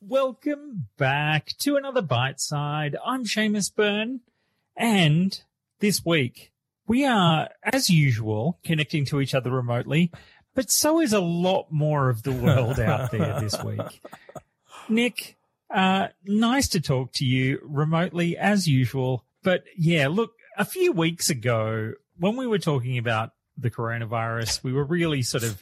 Welcome back to another Byte Side. I'm Seamus Byrne, and this week we are, as usual, connecting to each other remotely, but so is a lot more of the world out there this week. Nick, uh, nice to talk to you remotely as usual. But yeah, look, a few weeks ago, when we were talking about the coronavirus, we were really sort of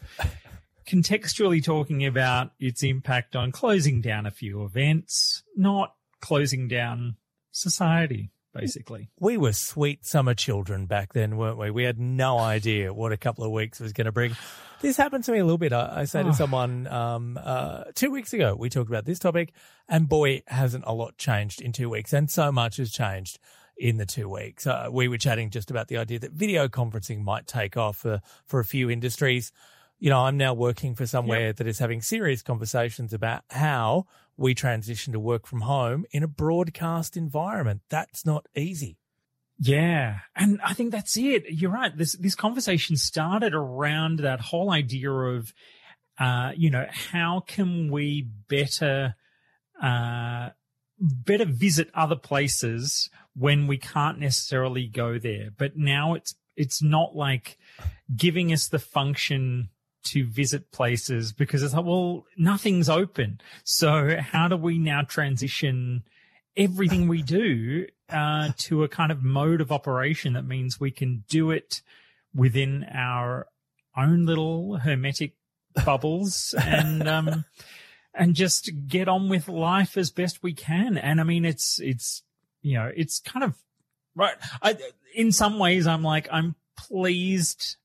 contextually talking about its impact on closing down a few events, not closing down society, basically. We were sweet summer children back then, weren't we? We had no idea what a couple of weeks was going to bring. This happened to me a little bit. I, I say to Oh. someone um, uh, two weeks ago, we talked about this topic, and boy, hasn't a lot changed in two weeks, and so much has changed in the two weeks. Uh, we were chatting just about the idea that video conferencing might take off for, for a few industries. You know, I'm now working for somewhere that is having serious conversations about how we transition to work from home in a broadcast environment. That's not easy. Yeah. And I think that's it. You're right. This, this conversation started around that whole idea of, uh, you know, how can we better, uh, better visit other places when we can't necessarily go there. But now it's, it's not like giving us the function to visit places because it's like, well, nothing's open. So how do we now transition everything we do uh, to a kind of mode of operation that means we can do it within our own little hermetic bubbles and um and just get on with life as best we can. And i mean it's it's you know it's kind of right. I, in some ways i'm like i'm pleased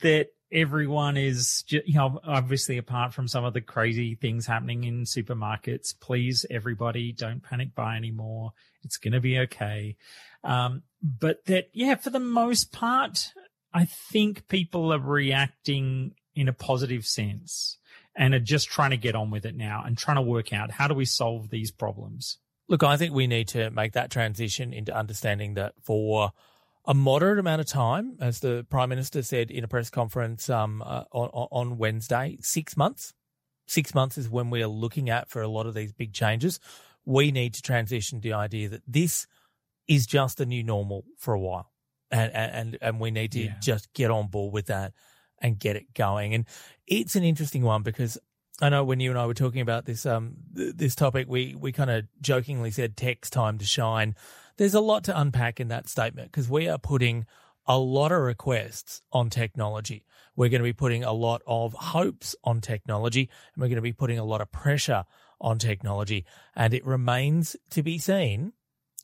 that everyone is you know obviously apart from some of the crazy things happening in supermarkets please everybody don't panic buy anymore it's going to be okay. Um but that yeah for the most part i think people are reacting in a positive sense and are just trying to get on with it now and trying to work out how do we solve these problems Look, I think we need to make that transition into understanding that for a moderate amount of time, as the Prime Minister said in a press conference um, uh, on, on Wednesday, six months. Six months is when we are looking at for a lot of these big changes. We need to transition to the idea that this is just the new normal for a while. And, and, and we need to Yeah. just get on board with that and get it going. And it's an interesting one because I know when you and I were talking about this um th- this topic, we we kind of jokingly said tech's time to shine. There's a lot to unpack in that statement because we are putting a lot of requests on technology. We're going to be putting a lot of hopes on technology, and we're going to be putting a lot of pressure on technology. And it remains to be seen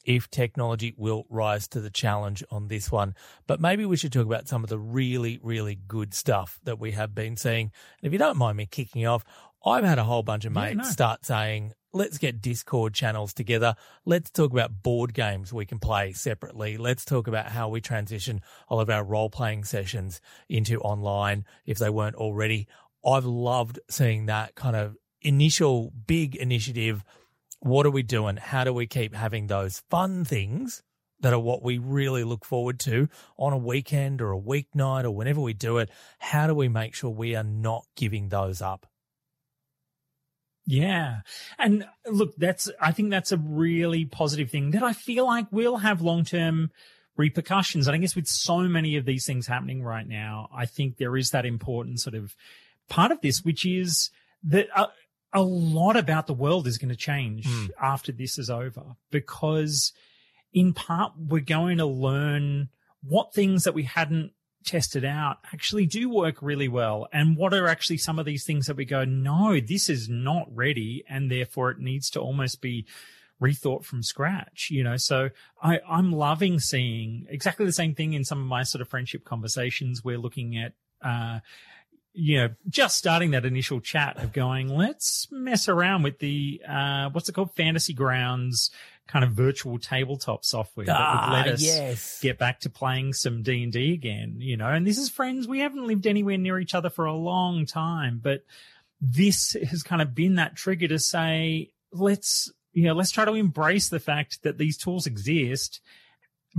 if technology will rise to the challenge on this one. But maybe we should talk about some of the really, really good stuff that we have been seeing. And if you don't mind me kicking off, I've had a whole bunch of Yeah, mates no. start saying, let's get Discord channels together. Let's talk about board games we can play separately. Let's talk about how we transition all of our role playing sessions into online if they weren't already. I've loved seeing that kind of initial big initiative. What are we doing? How do we keep having those fun things that are what we really look forward to on a weekend or a weeknight or whenever we do it? How do we make sure we are not giving those up? Yeah. And look, that's, I think that's a really positive thing that I feel like will have long term repercussions. And I guess with so many of these things happening right now, I think there is that important sort of part of this, which is that a, a lot about the world is going to change Mm. after this is over because in part we're going to learn what things that we hadn't tested out actually do work really well and what are actually some of these things that we go no this is not ready and therefore it needs to almost be rethought from scratch you know so i i'm loving seeing exactly the same thing in some of my sort of friendship conversations we're looking at uh you know, just starting that initial chat of going, let's mess around with the, uh, what's it called? Fantasy Grounds kind of virtual tabletop software that would let us yes. get back to playing some D and D again, you know, and this is friends. We haven't lived anywhere near each other for a long time, but this has kind of been that trigger to say, let's, you know, let's try to embrace the fact that these tools exist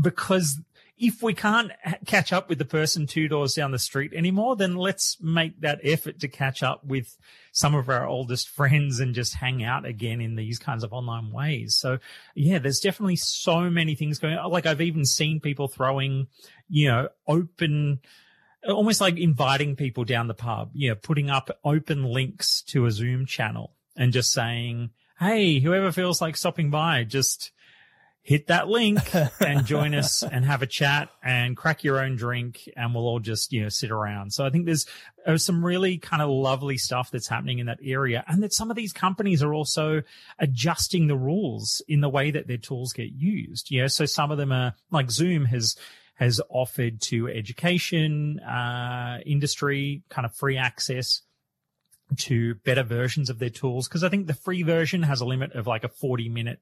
because if we can't catch up with the person two doors down the street anymore, then let's make that effort to catch up with some of our oldest friends and just hang out again in these kinds of online ways. So yeah, there's definitely so many things going on. Like I've even seen people throwing, you know, open, almost like inviting people down the pub, you know, putting up open links to a Zoom channel and just saying, Hey, whoever feels like stopping by, just, hit that link and join us and have a chat and crack your own drink and we'll all just, you know, sit around. So I think there's, there's some really kind of lovely stuff that's happening in that area and that some of these companies are also adjusting the rules in the way that their tools get used. Yeah. So some of them are like Zoom has, has offered to education, uh, industry kind of free access to better versions of their tools. Cause I think the free version has a limit of like a 40 minute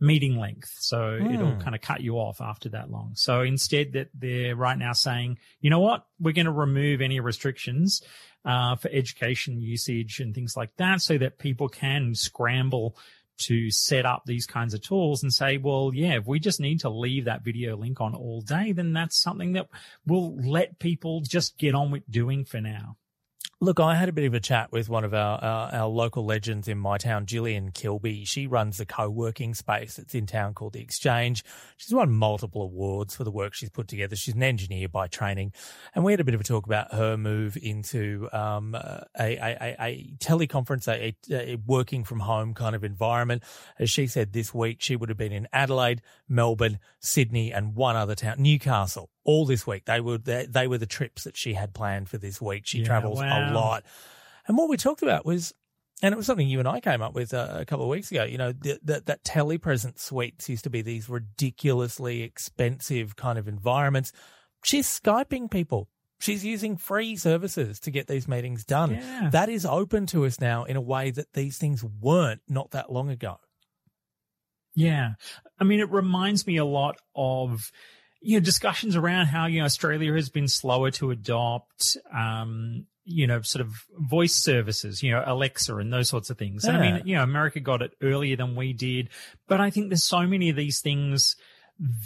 meeting length. So mm. it'll kind of cut you off after that long. So instead that they're right now saying, you know what? We're going to remove any restrictions, uh, for education usage and things like that so that people can scramble to set up these kinds of tools and say, well, yeah, if we just need to leave that video link on all day, then that's something that will let people just get on with doing for now. Look, I had a bit of a chat with one of our, our, our local legends in my town, Jillian Kilby. She runs the co-working space that's in town called The Exchange. She's won multiple awards for the work she's put together. She's an engineer by training. And we had a bit of a talk about her move into um, a, a, a, teleconference, a, a working from home kind of environment. As she said this week, she would have been in Adelaide, Melbourne, Sydney, and one other town, Newcastle all this week. They were they, they were the trips that she had planned for this week. She yeah, travels wow. a lot, and what we talked about was, and it was something you and I came up with uh, a couple of weeks ago. You know, that that, that telepresence suites used to be these ridiculously expensive kind of environments. She's skyping people. She's using free services to get these meetings done. Yeah. That is open to us now in a way that these things weren't not that long ago. Yeah. I mean, it reminds me a lot of you know, discussions around how, you know, Australia has been slower to adopt, um, you know, sort of voice services, you know, Alexa and those sorts of things. Yeah. I mean, you know, America got it earlier than we did, but I think there's so many of these things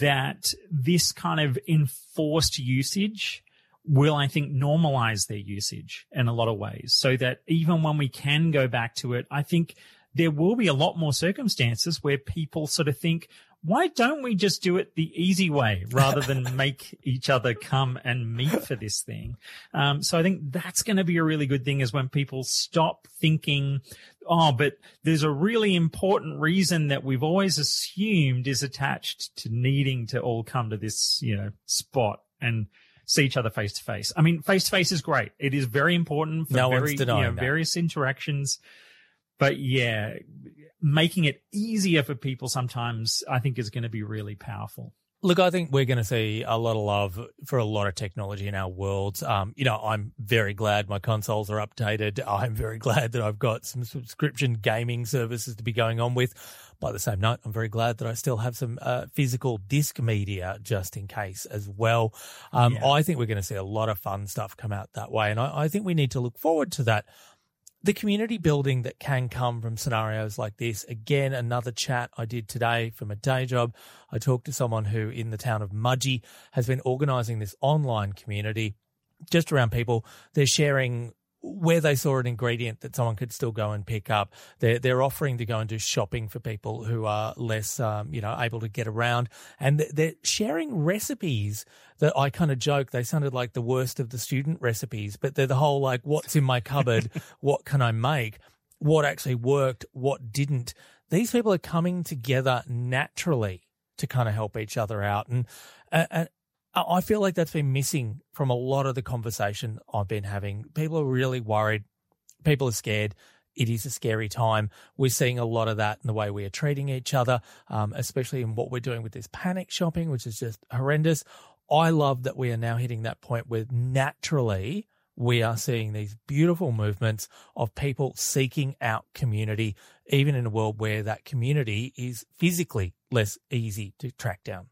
that this kind of enforced usage will, I think, normalize their usage in a lot of ways so that even when we can go back to it, I think there will be a lot more circumstances where people sort of think, why don't we just do it the easy way rather than make each other come and meet for this thing? Um, so I think that's going to be a really good thing is when people stop thinking, oh, but there's a really important reason that we've always assumed is attached to needing to all come to this, you know, spot and see each other face to face. I mean, face to face is great. It is very important for no very, you know, various interactions. But yeah, making it easier for people sometimes, I think is going to be really powerful. Look, I think we're going to see a lot of love for a lot of technology in our world. Um, you know, I'm very glad my consoles are updated. I'm very glad that I've got some subscription gaming services to be going on with. By the same note, I'm very glad that I still have some uh, physical disc media just in case as well. Um, yeah. I think we're going to see a lot of fun stuff come out that way. And I, I think we need to look forward to that the community building that can come from scenarios like this. Again, another chat I did today from a day job. I talked to someone who in the town of Mudgee has been organizing this online community just around people. They're sharing where they saw an ingredient that someone could still go and pick up. They're, they're offering to go and do shopping for people who are less, um, you know, able to get around. And they're sharing recipes that I kind of joke. They sounded like the worst of the student recipes, but they're the whole like, what's in my cupboard? what can I make? What actually worked? What didn't? These people are coming together naturally to kind of help each other out. And, and, I feel like that's been missing from a lot of the conversation I've been having. People are really worried. People are scared. It is a scary time. We're seeing a lot of that in the way we are treating each other, um, especially in what we're doing with this panic shopping, which is just horrendous. I love that we are now hitting that point where naturally we are seeing these beautiful movements of people seeking out community, even in a world where that community is physically less easy to track down.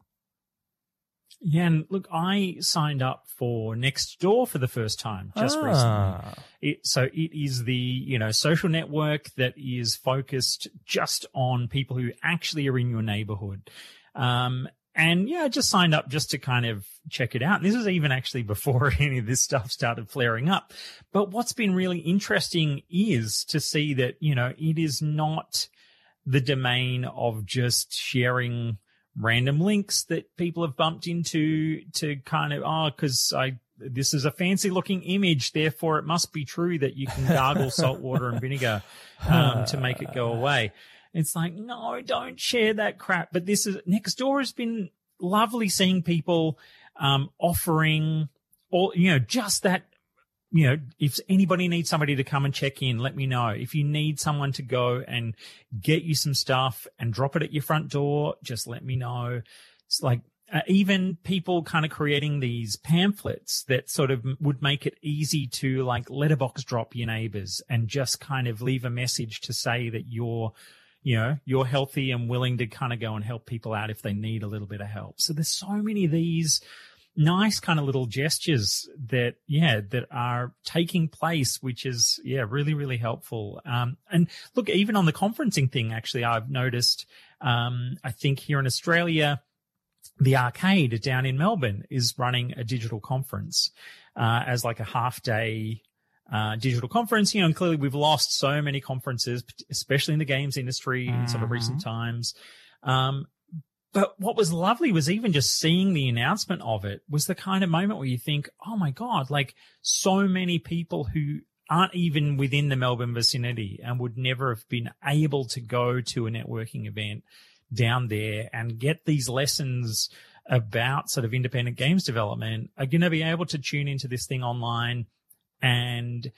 Yeah, and look, I signed up for Nextdoor for the first time just ah. recently. It, so it is the you know social network that is focused just on people who actually are in your neighborhood. Um, and yeah, I just signed up just to kind of check it out. And this was even actually before any of this stuff started flaring up. But what's been really interesting is to see that, you know, it is not the domain of just sharing random links that people have bumped into to kind of, oh, cause I, this is a fancy looking image. Therefore it must be true that you can gargle salt water and vinegar, um, to make it go away. It's like, no, don't share that crap. But this is Nextdoor has been lovely seeing people, um, offering all, you know, just that you know, if anybody needs somebody to come and check in, let me know. If you need someone to go and get you some stuff and drop it at your front door, just let me know. It's like uh, even people kind of creating these pamphlets that sort of would make it easy to like letterbox drop your neighbors and just kind of leave a message to say that you're you know, you're healthy and willing to kind of go and help people out if they need a little bit of help. So there's so many of these nice kind of little gestures that, yeah, that are taking place, which is, yeah, really, really helpful. Um, and look, even on the conferencing thing, actually, I've noticed, um, I think here in Australia, the arcade down in Melbourne is running a digital conference, uh, as like a half day uh, digital conference. You know, and clearly we've lost so many conferences, especially in the games industry mm-hmm. in sort of recent mm-hmm. times. Um, but what was lovely was even just seeing the announcement of it was the kind of moment where you think, oh my God, like so many people who aren't even within the Melbourne vicinity and would never have been able to go to a networking event down there and get these lessons about sort of independent games development are going to be able to tune into this thing online and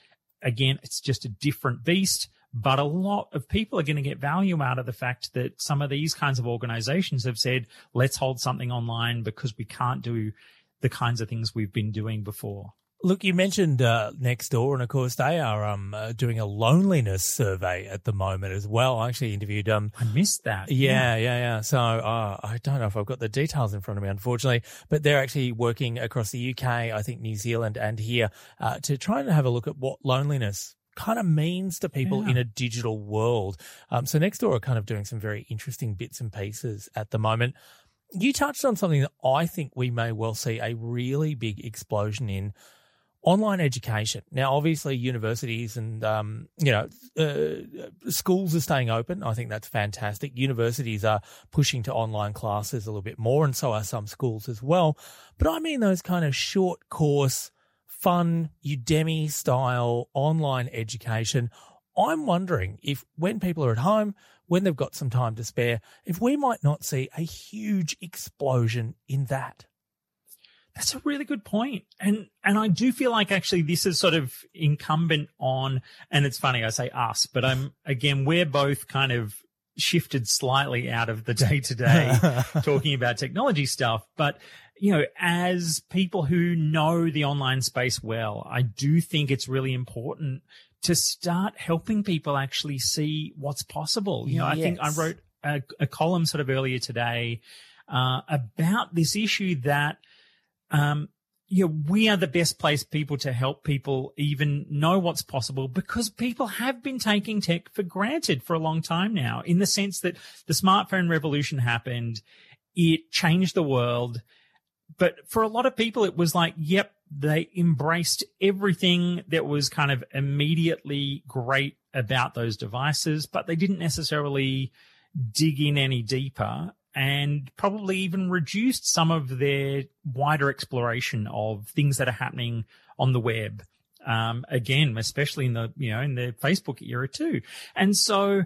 again, it's just a different beast. But a lot of people are going to get value out of the fact that some of these kinds of organizations have said, let's hold something online because we can't do the kinds of things we've been doing before. Look, you mentioned uh, Nextdoor, and of course they are um, uh, doing a loneliness survey at the moment as well. I actually interviewed. Um, I missed that. Yeah, yeah, yeah. yeah. So uh, I don't know if I've got the details in front of me, unfortunately, but they're actually working across the UK, I think New Zealand, and here uh, to try and have a look at what loneliness kind of means to people yeah. in a digital world. Um, so Nextdoor are kind of doing some very interesting bits and pieces at the moment. You touched on something that I think we may well see a really big explosion in online education. Now, obviously, universities and um, you know uh, schools are staying open. I think that's fantastic. Universities are pushing to online classes a little bit more, and so are some schools as well. But I mean those kind of short course, fun Udemy style online education. I'm wondering if when people are at home, when they've got some time to spare, if we might not see a huge explosion in that. That's a really good point. And, and I do feel like actually this is sort of incumbent on, and it's funny, I say us, but I'm, again, we're both kind of shifted slightly out of the day to day talking about technology stuff. But, you know, as people who know the online space well, I do think it's really important to start helping people actually see what's possible. You know, yes. I think I wrote a, a, column sort of earlier today, uh, about this issue that, um, yeah, we are the best placed people to help people even know what's possible because people have been taking tech for granted for a long time now in the sense that the smartphone revolution happened. It changed the world. But for a lot of people, it was like, yep, they embraced everything that was kind of immediately great about those devices, but they didn't necessarily dig in any deeper and probably even reduced some of their wider exploration of things that are happening on the web. Um, again, especially in the, you know, in the Facebook era too. And so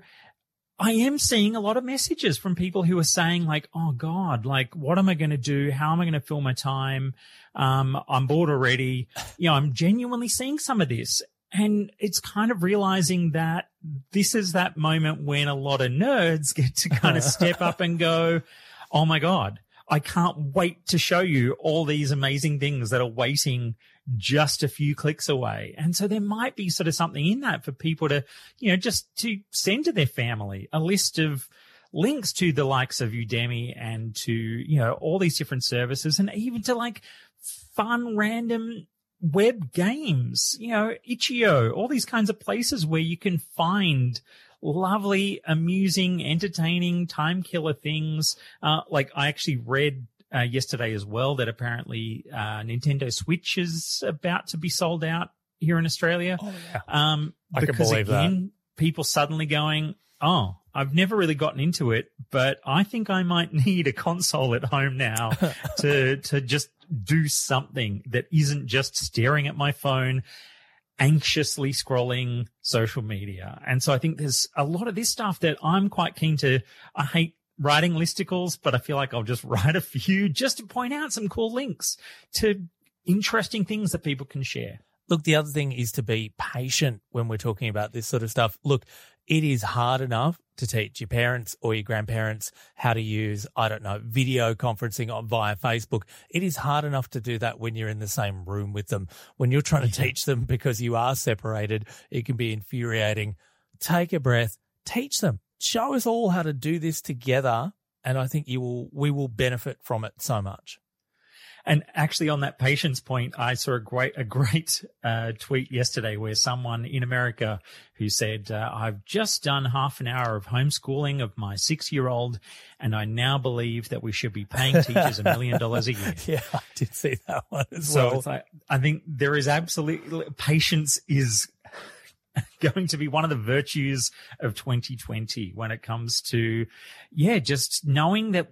I am seeing a lot of messages from people who are saying like, Oh God, like, what am I going to do? How am I going to fill my time? Um, I'm bored already. You know, I'm genuinely seeing some of this. And it's kind of realizing that this is that moment when a lot of nerds get to kind of step up and go, Oh my God, I can't wait to show you all these amazing things that are waiting just a few clicks away. And so there might be sort of something in that for people to, you know, just to send to their family a list of links to the likes of Udemy and to, you know, all these different services and even to like fun random web games, you know, itch.io, all these kinds of places where you can find lovely, amusing, entertaining, time killer things. Uh, like I actually read uh, yesterday as well that apparently uh, Nintendo Switch is about to be sold out here in Australia. Oh, yeah. Um, I can believe that. again, people suddenly going, oh, I've never really gotten into it, but I think I might need a console at home now to to just do something that isn't just staring at my phone, anxiously scrolling social media. And so I think there's a lot of this stuff that I'm quite keen to. I hate writing listicles, but I feel like I'll just write a few just to point out some cool links to interesting things that people can share. Look, the other thing is to be patient when we're talking about this sort of stuff. Look, it is hard enough to teach your parents or your grandparents how to use, I don't know, video conferencing on via Facebook. It is hard enough to do that when you're in the same room with them. When you're trying to teach them because you are separated, it can be infuriating. Take a breath, teach them, show us all how to do this together. And I think you will, we will benefit from it so much. And actually, on that patience point, I saw a great a great uh, tweet yesterday where someone in America who said, uh, "I've just done half an hour of homeschooling of my six year old, and I now believe that we should be paying teachers a million dollars a year." Yeah, I did see that one as So well. it's like, I think there is absolutely patience is going to be one of the virtues of 2020 when it comes to, yeah, just knowing that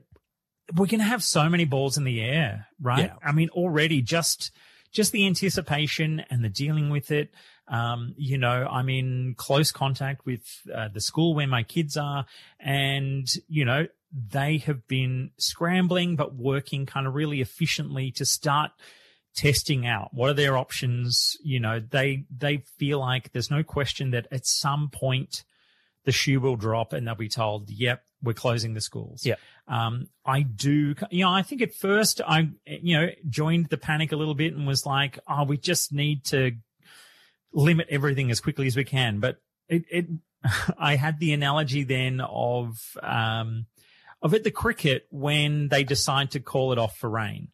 we're going to have so many balls in the air, right? Yeah. I mean, already just, just the anticipation and the dealing with it. Um, you know, I'm in close contact with uh, the school where my kids are and, you know, they have been scrambling, but working kind of really efficiently to start testing out. What are their options? You know they they feel like there's no question that at some point the shoe will drop and they'll be told yep we're closing the schools. Yeah. Um i do you know i think at first i you know joined the panic a little bit and was like oh we just need to limit everything as quickly as we can. But it, it i had the analogy then of um of at the cricket when they decide to call it off for rain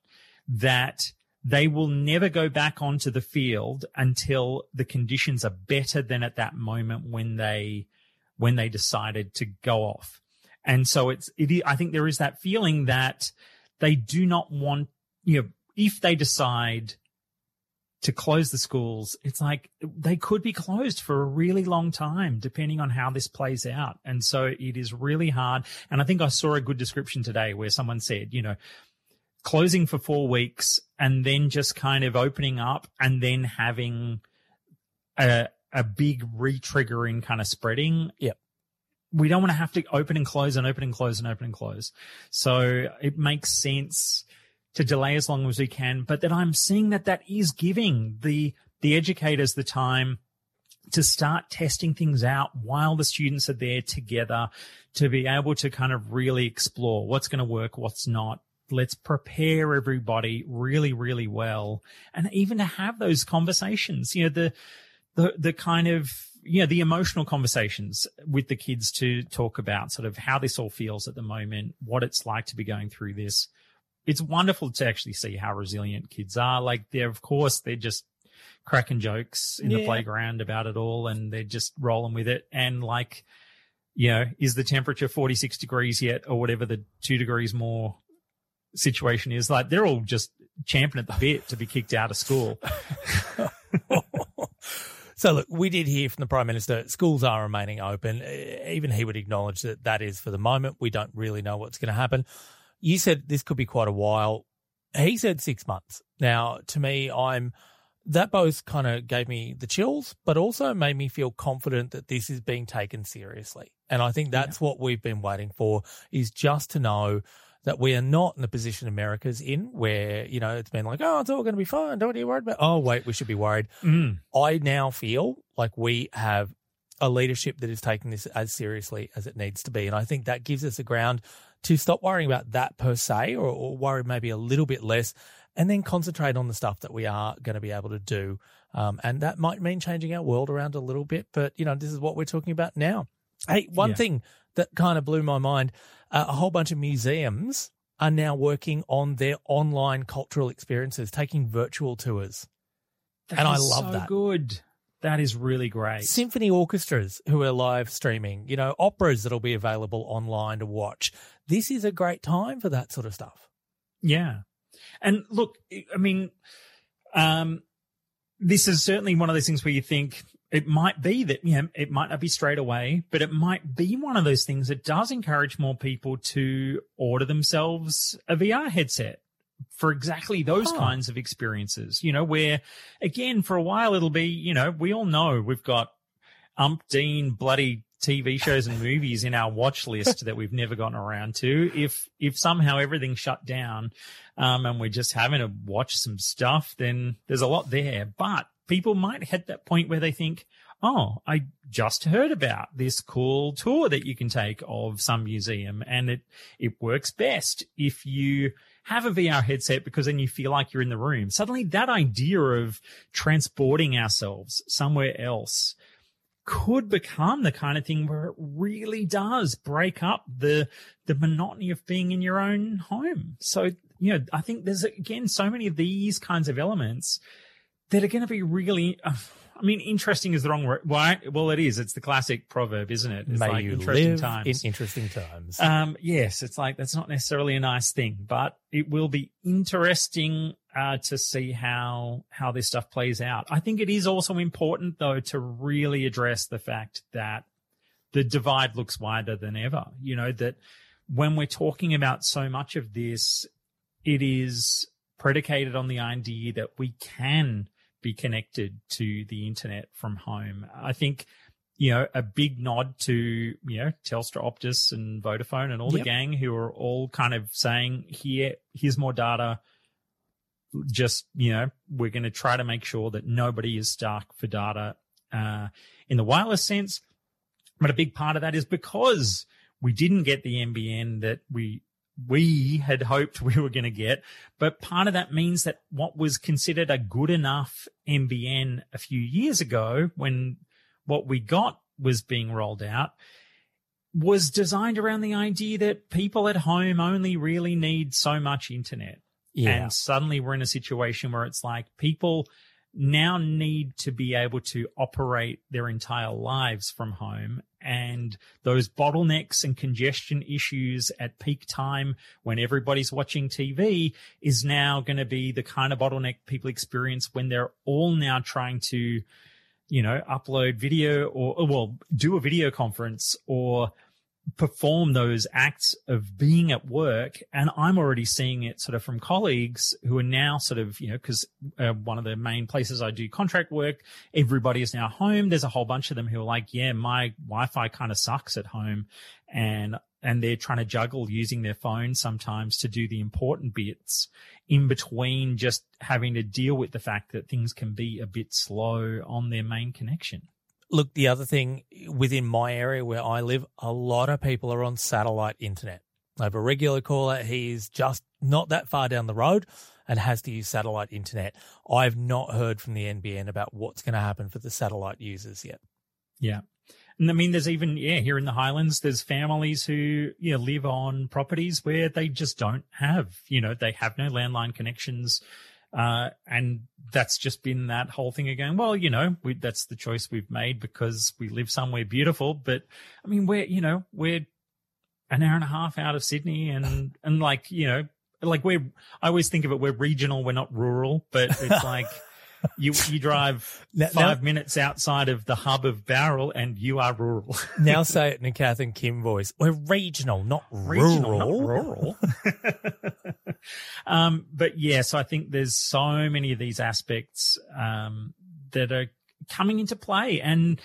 that they will never go back onto the field until the conditions are better than at that moment when they when they decided to go off. And so it's it I think there is that feeling that they do not want you know if they decide to close the schools, it's like they could be closed for a really long time, depending on how this plays out. And so it is really hard. And I think I saw a good description today where someone said, you know, closing for four weeks and then just kind of opening up and then having a, a big re-triggering kind of spreading. Yep. We don't want to have to open and close and open and close and open and close. So it makes sense to delay as long as we can, but that I'm seeing that that is giving the, the educators the time to start testing things out while the students are there together to be able to kind of really explore what's going to work, what's not. Let's prepare everybody really, really well. And even to have those conversations, you know, the, the, the kind of, you know, the emotional conversations with the kids to talk about sort of how this all feels at the moment, what it's like to be going through this. It's wonderful to actually see how resilient kids are. Like they're, of course, they're just cracking jokes in the playground about it all and they're just rolling with it. And like, you know, is the temperature 46 degrees yet or whatever the two degrees more situation is? Like they're all just champing at the bit to be kicked out of school. so look, we did hear from the Prime Minister, schools are remaining open. Even he would acknowledge that that is for the moment. We don't really know what's going to happen. You said this could be quite a while. He said six months. Now, to me, I'm that both kind of gave me the chills, but also made me feel confident that this is being taken seriously. And I think that's what we've been waiting for is just to know that we are not in the position America's in where, you know, it's been like, oh, it's all going to be fine. Don't you worry about Oh, wait, we should be worried. Mm. I now feel like we have a leadership that is taking this as seriously as it needs to be. And I think that gives us a ground to stop worrying about that per se or, or worry maybe a little bit less and then concentrate on the stuff that we are going to be able to do. Um, and that might mean changing our world around a little bit, but you know, this is what we're talking about now. Hey, one Yeah. thing that kind of blew my mind, a whole bunch of museums are now working on their online cultural experiences, taking virtual tours. That And I love so that. Good. That is really great. Symphony orchestras who are live streaming, you know, operas that'll be available online to watch. This is a great time for that sort of stuff. Yeah. And look, I mean, um, this is certainly one of those things where you think it might be that, you know, it might not be straight away, but it might be one of those things that does encourage more people to order themselves a VR headset for exactly those huh. kinds of experiences, you know, where again, for a while it'll be, you know, we all know we've got umpteen bloody TV shows and movies in our watch list that we've never gotten around to. If if somehow everything shut down, um, and we're just having to watch some stuff, then there's a lot there. But people might hit that point where they think, oh, I just heard about this cool tour that you can take of some museum, and it it works best if you have a VR headset because then you feel like you're in the room. Suddenly, that idea of transporting ourselves somewhere else could become the kind of thing where it really does break up the the monotony of being in your own home. So, you know, I think there's again so many of these kinds of elements that are going to be really uh, I mean, interesting is the wrong word. Why? Well, it is. It's the classic proverb, isn't it? It's May like you interesting live times. in interesting times. Um, yes, it's like that's not necessarily a nice thing, but it will be interesting uh, to see how how this stuff plays out. I think it is also important, though, to really address the fact that the divide looks wider than ever. You know that when we're talking about so much of this, it is predicated on the idea that we can be connected to the internet from home. I think, you know, a big nod to, you know, Telstra, Optus and Vodafone and all the gang who are all kind of saying, here, here's more data. Just, you know, we're going to try to make sure that nobody is stuck for data, uh, in the wireless sense. But a big part of that is because we didn't get the NBN that we we had hoped we were going to get. But part of that means that what was considered a good enough NBN a few years ago, when what we got was being rolled out, was designed around the idea that people at home only really need so much internet. Yeah. And suddenly we're in a situation where it's like people now need to be able to operate their entire lives from home. And those bottlenecks and congestion issues at peak time when everybody's watching TV is now going to be the kind of bottleneck people experience when they're all now trying to, you know, upload video or, well, do a video conference or perform those acts of being at work. And I'm already seeing it sort of from colleagues who are now sort of, you know, because uh, one of the main places I do contract work, everybody is now home. There's a whole bunch of them who are like, yeah, my Wi Fi kind of sucks at home. And and they're trying to juggle using their phone sometimes to do the important bits in between just having to deal with the fact that things can be a bit slow on their main connection. Look, the other thing within my area where I live, a lot of people are on satellite internet. I have a regular caller. He's just not that far down the road and has to use satellite internet. I've not heard from the NBN about what's going to happen for the satellite users yet. Yeah. And I mean, there's even, yeah, here in the Highlands, there's families who, you know, live on properties where they just don't have, you know, they have no landline connections. Uh, and that's just been that whole thing of going, well, you know, we, that's the choice we've made because we live somewhere beautiful. But I mean, we're, you know, we're an hour and a half out of Sydney and, and like, you know, like we're, I always think of it, we're regional, we're not rural, but it's like, you you drive now, five now, minutes outside of the hub of Bowral and you are rural. now say it in a Kath and Kim voice. We're regional, not regional, rural. Not rural. Um, but yes, I think there's so many of these aspects um, that are coming into play and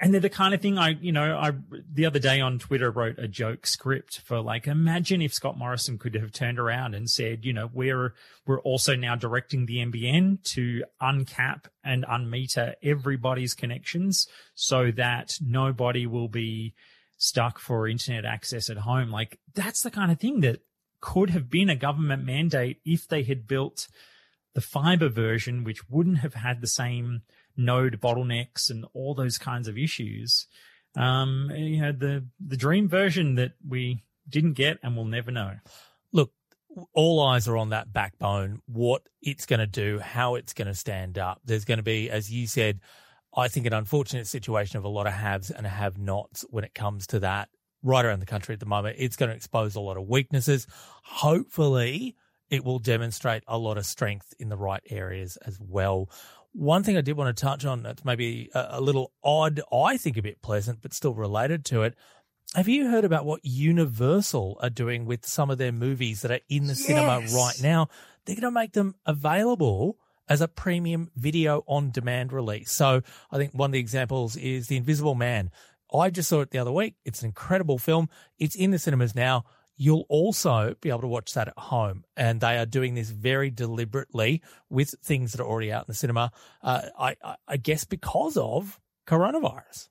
and they're the kind of thing I, you know, I the other day on Twitter wrote a joke script for like, imagine if Scott Morrison could have turned around and said, you know, we're we're also now directing the NBN to uncap and unmeter everybody's connections so that nobody will be stuck for internet access at home. Like that's the kind of thing that could have been a government mandate if they had built the fiber version, which wouldn't have had the same node bottlenecks and all those kinds of issues. Um, you know, the, the dream version that we didn't get and we'll never know. Look, all eyes are on that backbone, what it's going to do, how it's going to stand up. There's going to be, as you said, I think, an unfortunate situation of a lot of haves and have nots when it comes to that right around the country at the moment. It's going to expose a lot of weaknesses. Hopefully, it will demonstrate a lot of strength in the right areas as well. One thing I did want to touch on that's maybe a, little odd, I think a bit pleasant, but still related to it. Have you heard about what Universal are doing with some of their movies that are in the yes. cinema right now? They're going to make them available as a premium video on demand release. So I think one of the examples is The Invisible Man. I just saw it the other week. It's an incredible film. It's in the cinemas now. You'll also be able to watch that at home. And they are doing this very deliberately with things that are already out in the cinema. Uh, I, I guess because of coronavirus.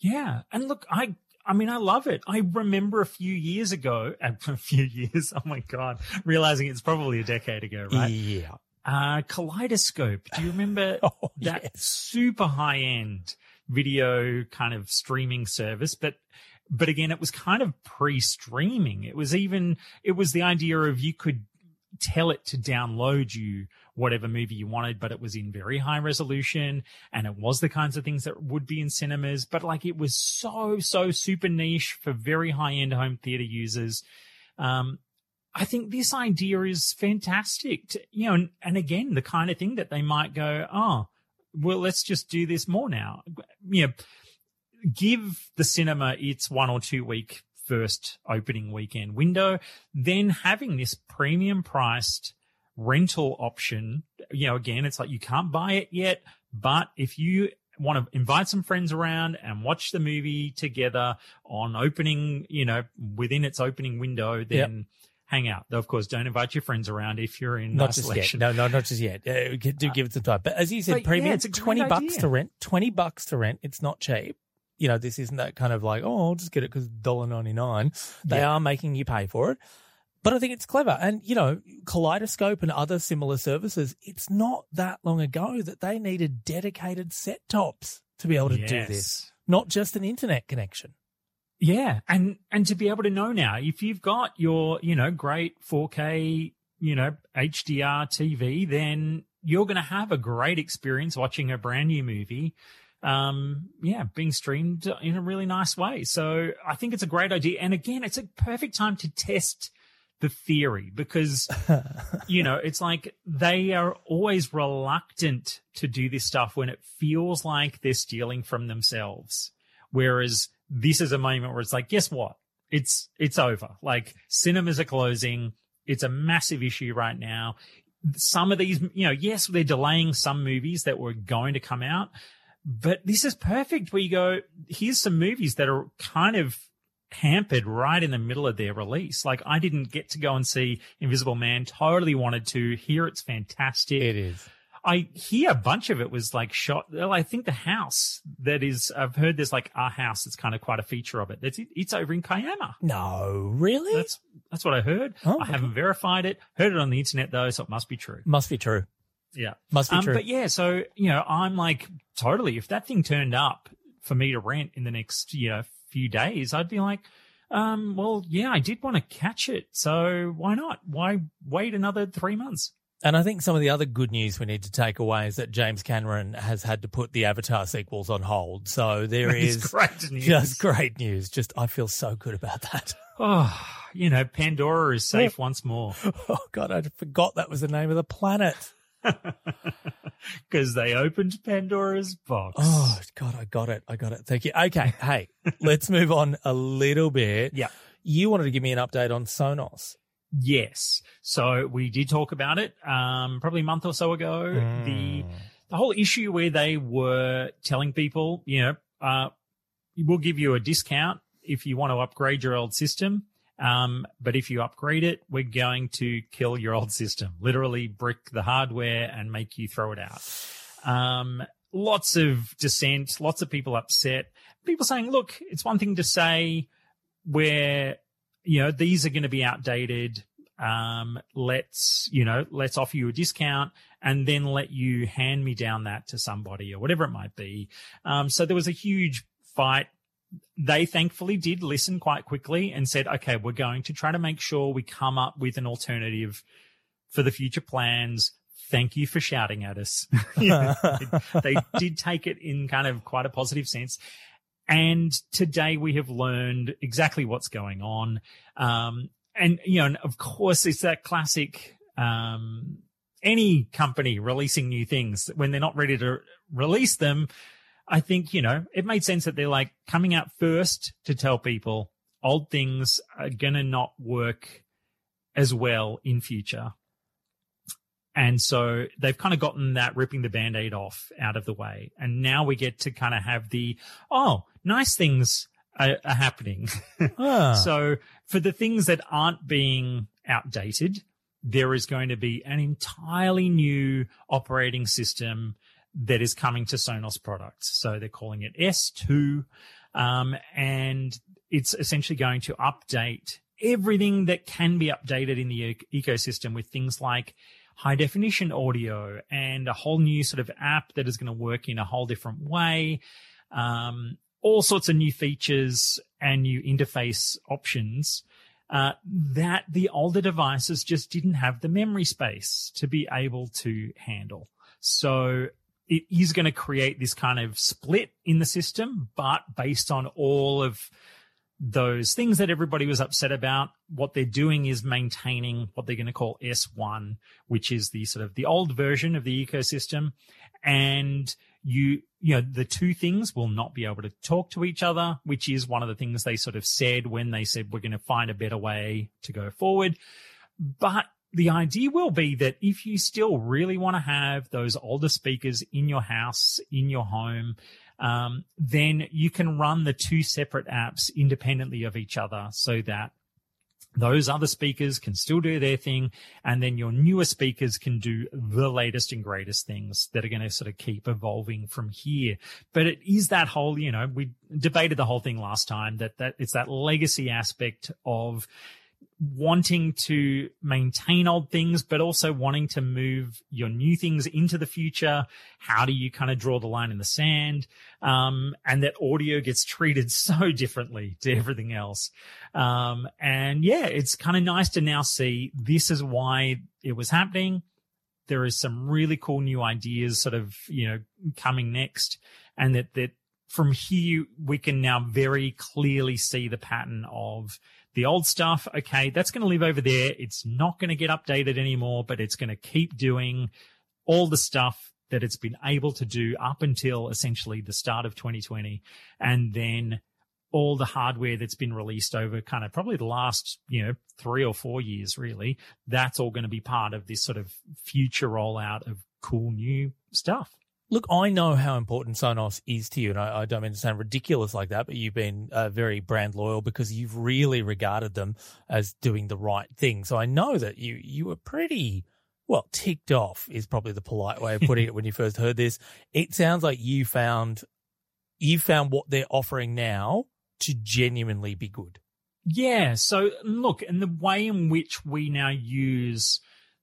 Yeah. And look, I I mean, I love it. I remember a few years ago, and a few years, oh my God, realizing it's probably a decade ago, right? Yeah. Uh, Kaleidescape. Do you remember oh, that yes. super high end video kind of streaming service? But but again, it was kind of pre-streaming. It was even, it was the idea of you could tell it to download you whatever movie you wanted, but it was in very high resolution and it was the kinds of things that would be in cinemas. But like it was so, so super niche for very high end home theater users. Um, I think this idea is fantastic. To, you know, and, and again, the kind of thing that they might go, oh, well, let's just do this more now. You know, give the cinema its one or two week first opening weekend window, then having this premium priced rental option. You know, again, it's like you can't buy it yet, but if you want to invite some friends around and watch the movie together on opening, you know, within its opening window, then yep. Hang out. Though, of course, don't invite your friends around if you're in not isolation. Just yet. No, no, not just yet. Uh, do uh, give it some time. But as you said, premium, yeah, it's 20 bucks idea. to rent. 20 bucks to rent. It's not cheap you know, this isn't that kind of like, oh, I'll just get it because $1.99. They yeah. are making you pay for it. But I think it's clever. And, you know, Kaleidescape and other similar services, it's not that long ago that they needed dedicated set tops to be able to yes. do this, not just an internet connection. Yeah. And, and to be able to know now, if you've got your, you know, great 4K, you know, HDR TV, then you're going to have a great experience watching a brand new movie um, yeah, being streamed in a really nice way. So I think it's a great idea. And again, it's a perfect time to test the theory because, you know, it's like they are always reluctant to do this stuff when it feels like they're stealing from themselves. Whereas this is a moment where it's like, guess what? It's, it's over. Like cinemas are closing. It's a massive issue right now. Some of these, you know, yes, they're delaying some movies that were going to come out, but this is perfect where you go, here's some movies that are kind of hampered right in the middle of their release. Like I didn't get to go and see Invisible Man. Totally wanted to. Here it's fantastic. It is. I hear a bunch of it was like shot. Well, I think the house that is, I've heard there's like a house that's kind of quite a feature of it. It's, it's over in Kiama. No, really? That's, that's what I heard. Oh, I haven't verified it. Heard it on the internet though, so it must be true. Must be true. Yeah. Must be um, true. But yeah, so, you know, I'm like, totally, if that thing turned up for me to rent in the next, you know, few days, I'd be like, um, well, yeah, I did want to catch it. So why not? Why wait another three months? And I think some of the other good news we need to take away is that James Cameron has had to put the Avatar sequels on hold. So there is great news. just great news. Just I feel so good about that. Oh, you know, Pandora is safe once more. Oh God, I forgot that was the name of the planet. Because they opened Pandora's box. Oh, God, I got it. I got it. Thank you. Okay. Hey, let's move on a little bit. Yeah. You wanted to give me an update on Sonos. Yes. So we did talk about it um, probably a month or so ago. Mm. The the whole issue where they were telling people, you know, uh, we'll give you a discount if you want to upgrade your old system. Um, but if you upgrade it, we're going to kill your old system, literally brick the hardware and make you throw it out. Um, lots of dissent, lots of people upset, people saying, look, it's one thing to say where, you know, these are going to be outdated. Um, let's, you know, let's offer you a discount and then let you hand me down that to somebody or whatever it might be. Um, so there was a huge fight they thankfully did listen quite quickly and said, okay, we're going to try to make sure we come up with an alternative for the future plans thank you for shouting at us. They, they did take it in kind of quite a positive sense. And today we have learned exactly what's going on. Um, and, you know, and of course, it's that classic, um, any company releasing new things when they're not ready to release them. I think, you know, it made sense that they're like coming out first to tell people old things are going to not work as well in future. And so they've kind of gotten that ripping the band aid off out of the way. And now we get to kind of have the, oh, nice things are, are happening. Ah. so for the things that aren't being outdated, there is going to be an entirely new operating system that is coming to Sonos products. So they're calling it S2. Um, and it's essentially going to update everything that can be updated in the e- ecosystem with things like high definition audio and a whole new sort of app that is going to work in a whole different way. Um, all sorts of new features and new interface options uh, that the older devices just didn't have the memory space to be able to handle. So it is going to create this kind of split in the system, but based on all of those things that everybody was upset about, what they're doing is maintaining what they're going to call S1, which is the sort of the old version of the ecosystem. And you, you know, the two things will not be able to talk to each other, which is one of the things they sort of said when they said we're going to find a better way to go forward. But the idea will be that if you still really want to have those older speakers in your house, in your home, um, then you can run the two separate apps independently of each other so that those other speakers can still do their thing. And then your newer speakers can do the latest and greatest things that are going to sort of keep evolving from here. But it is that whole, you know, we debated the whole thing last time that, that it's that legacy aspect of wanting to maintain old things, but also wanting to move your new things into the future. How do you kind of draw the line in the sand? Um, and that audio gets treated so differently to everything else. Um, and yeah, it's kind of nice to now see this is why it was happening. There is some really cool new ideas sort of, you know, coming next and that, that from here we can now very clearly see the pattern of the old stuff, okay, that's going to live over there. It's not going to get updated anymore, but it's going to keep doing all the stuff that it's been able to do up until essentially the start of 2020. And then all the hardware that's been released over kind of probably the last, you know, three or four years, really, that's all going to be part of this sort of future rollout of cool new stuff. Look, I know how important Sonos is to you, and I, I don't mean to sound ridiculous like that, but you've been uh, very brand loyal because you've really regarded them as doing the right thing. So I know that you you were pretty well ticked off is probably the polite way of putting it when you first heard this. It sounds like you found you found what they're offering now to genuinely be good. Yeah. So look, and the way in which we now use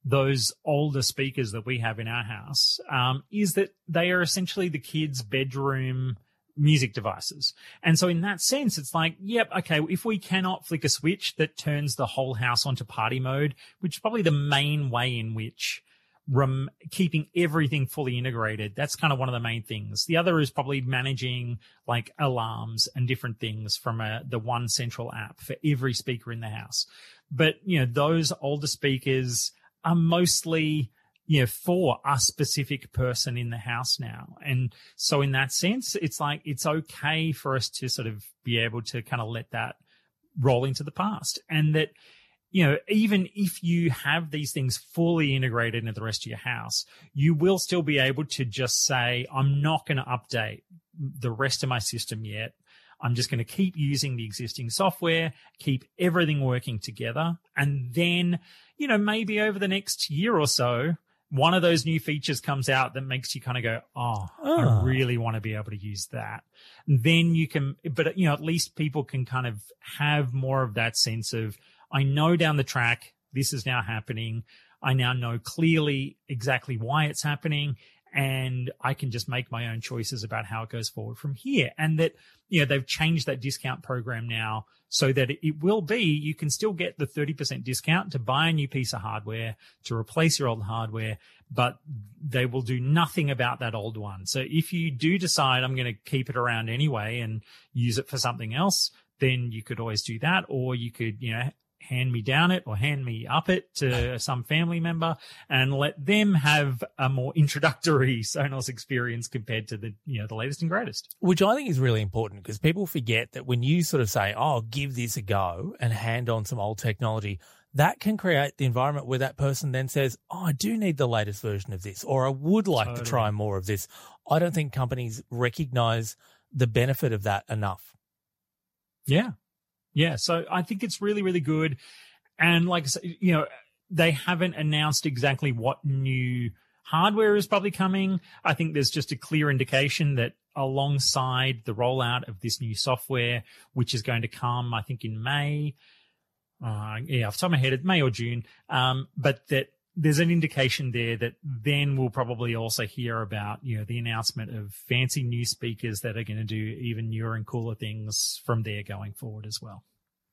those older speakers that we have in our house um, is that they are essentially the kids' bedroom music devices. And so in that sense, it's like, yep, okay, if we cannot flick a switch that turns the whole house onto party mode, which is probably the main way in which rem- keeping everything fully integrated, that's kind of one of the main things. The other is probably managing like alarms and different things from a, the one central app for every speaker in the house. But, you know, those older speakers, are mostly you know, for a specific person in the house now. And so in that sense, it's like, it's okay for us to sort of be able to kind of let that roll into the past. And that, you know, even if you have these things fully integrated into the rest of your house, you will still be able to just say, I'm not going to update the rest of my system yet. I'm just going to keep using the existing software, keep everything working together. And then, you know, maybe over the next year or so, one of those new features comes out that makes you kind of go, oh, oh, I ah. really want to be able to use that. then you can, but you know, at least people can kind of have more of that sense of, I know down the track, this is now happening. I now know clearly exactly why it's happening. And I can just make my own choices about how it goes forward from here. And that, you know, they've changed that discount program now so that it will be, you can still get the 30% discount to buy a new piece of hardware, to replace your old hardware, but they will do nothing about that old one. So if you do decide I'm going to keep it around anyway and use it for something else, then you could always do that. Or you could, you know, hand me down it or hand me up it to some family member and let them have a more introductory Sonos experience compared to the, you know, the latest and greatest. Which I think is really important because people forget that when you sort of say, Oh, give this a go and hand on some old technology, that can create the environment where that person then says, Oh, I do need the latest version of this, or I would like totally. to try more of this. I don't think companies recognize the benefit of that enough. Yeah. Yeah. So I think it's really, really good. And like I said, you know, they haven't announced exactly what new hardware is probably coming. I think there's just a clear indication that alongside the rollout of this new software, which is going to come, I think in May, uh, yeah, off the top of my head, it's May or June, um, but that there's an indication there that then we'll probably also hear about, you know, the announcement of fancy new speakers that are going to do even newer and cooler things from there going forward as well.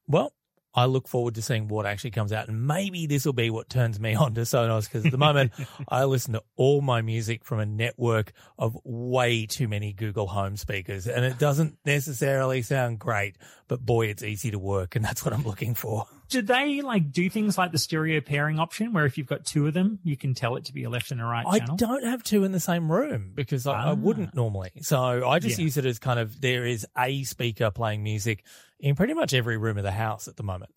Well, I look forward to seeing what actually comes out. And maybe this will be what turns me on to Sonos because at the moment I listen to all my music from a network of way too many Google Home speakers and it doesn't necessarily sound great, but boy, it's easy to work. And that's what I'm looking for. Do they like do things like the stereo pairing option where if you've got two of them, you can tell it to be a left and a right I channel? don't have two in the same room because I, I wouldn't ah. normally. So I just yeah. use it as kind of there is a speaker playing music in pretty much every room of the house at the moment.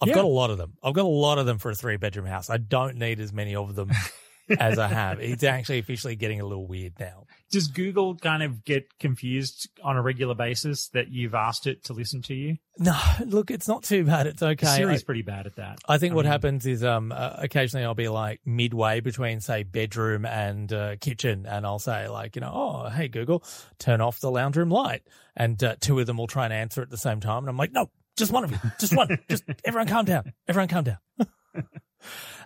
I've yeah. got a lot of them. I've got a lot of them for a three bedroom house. I don't need as many of them as I have. It's actually officially getting a little weird now. Does Google kind of get confused on a regular basis that you've asked it to listen to you? No, look, it's not too bad. It's okay. Siri's pretty bad at that. I think I what mean, happens is um, uh, occasionally I'll be like midway between, say, bedroom and uh, kitchen, and I'll say like, you know, oh, hey Google, turn off the lounge room light, and uh, two of them will try and answer at the same time, and I'm like, no, just one of you, just one, just everyone calm down, everyone calm down.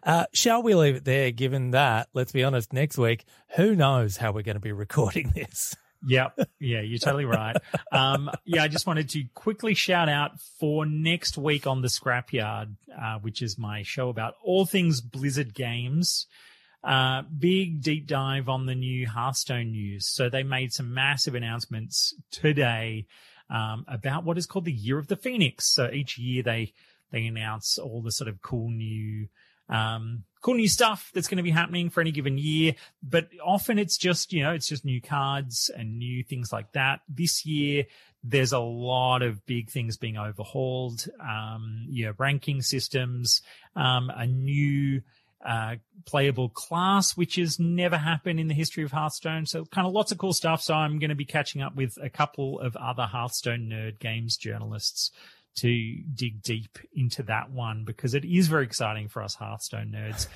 Uh, shall we leave it there? Given that, let's be honest, next week, who knows how we're going to be recording this? Yep. Yeah, you're totally right. Um, yeah, I just wanted to quickly shout out for next week on the Scrapyard, uh, which is my show about all things Blizzard games. Uh, big deep dive on the new Hearthstone news. So they made some massive announcements today, um, about what is called the Year of the Phoenix. So each year they, they announce all the sort of cool new um, cool new stuff that's going to be happening for any given year. But often it's just, you know, it's just new cards and new things like that. This year, there's a lot of big things being overhauled. Um, you know, ranking systems, um, a new, uh, playable class, which has never happened in the history of Hearthstone. So kind of lots of cool stuff. So I'm going to be catching up with a couple of other Hearthstone nerd games journalists to dig deep into that one because it is very exciting for us Hearthstone nerds.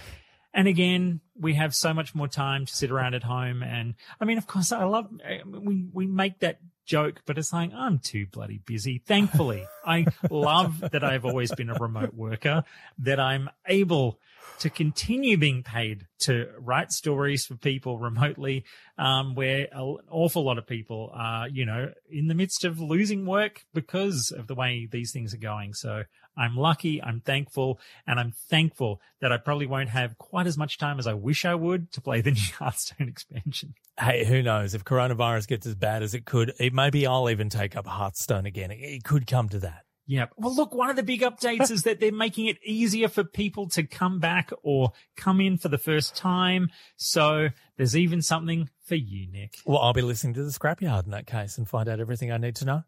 And again, we have so much more time to sit around at home. And I mean, of course, I love, we, we make that joke, but it's like, I'm too bloody busy. Thankfully, I love that I've always been a remote worker, that I'm able to continue being paid to write stories for people remotely, um, where an awful lot of people are, you know, in the midst of losing work because of the way these things are going. So I'm lucky, I'm thankful, and I'm thankful that I probably won't have quite as much time as I wish I would to play the new Hearthstone expansion. Hey, who knows? If coronavirus gets as bad as it could, it, maybe I'll even take up Hearthstone again. It, it could come to that. Yeah. Well, look, one of the big updates is that they're making it easier for people to come back or come in for the first time. So there's even something for you, Nick. Well, I'll be listening to the scrapyard in that case and find out everything I need to know.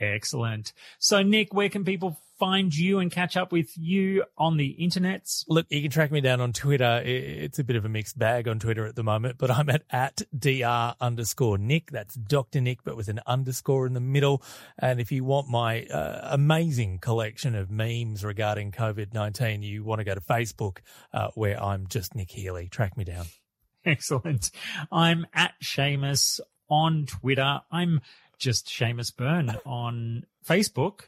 Excellent. So, Nick, where can people find you and catch up with you on the internets? Look, you can track me down on Twitter. It's a bit of a mixed bag on Twitter at the moment, but I'm at, at dr underscore Nick. That's Dr. Nick, but with an underscore in the middle. And if you want my uh, amazing collection of memes regarding COVID-19, you want to go to Facebook, uh, where I'm just Nick Healy. Track me down. Excellent. I'm at Seamus on Twitter. I'm just Seamus Byrne on Facebook.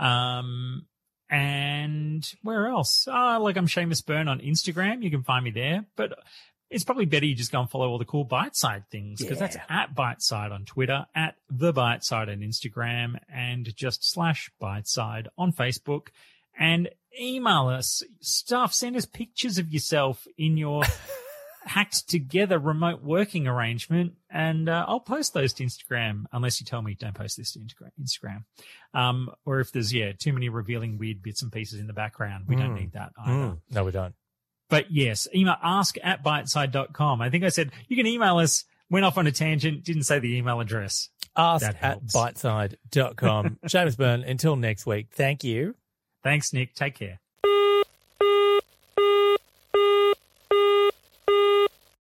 Um, and where else? Uh, like I'm Seamus Byrne on Instagram. You can find me there. But it's probably better you just go and follow all the cool Byte Side things because that's Yeah. at Byte Side on Twitter, at the Byte Side on Instagram, and just slash Byte Side on Facebook. And email us stuff. Send us pictures of yourself in your hacked together remote working arrangement, and uh, I'll post those to Instagram. Unless you tell me don't post this to Instagram. Um, or if there's yeah too many revealing weird bits and pieces in the background, we don't Mm. need that either. Mm, no, we don't. But yes, email ask at byteside.com. I think I said you can email us. Went off on a tangent, didn't say the email address. Ask That at helps. byteside.com. Seamus Byrne, until next week, thank you. Thanks, Nick. Take care.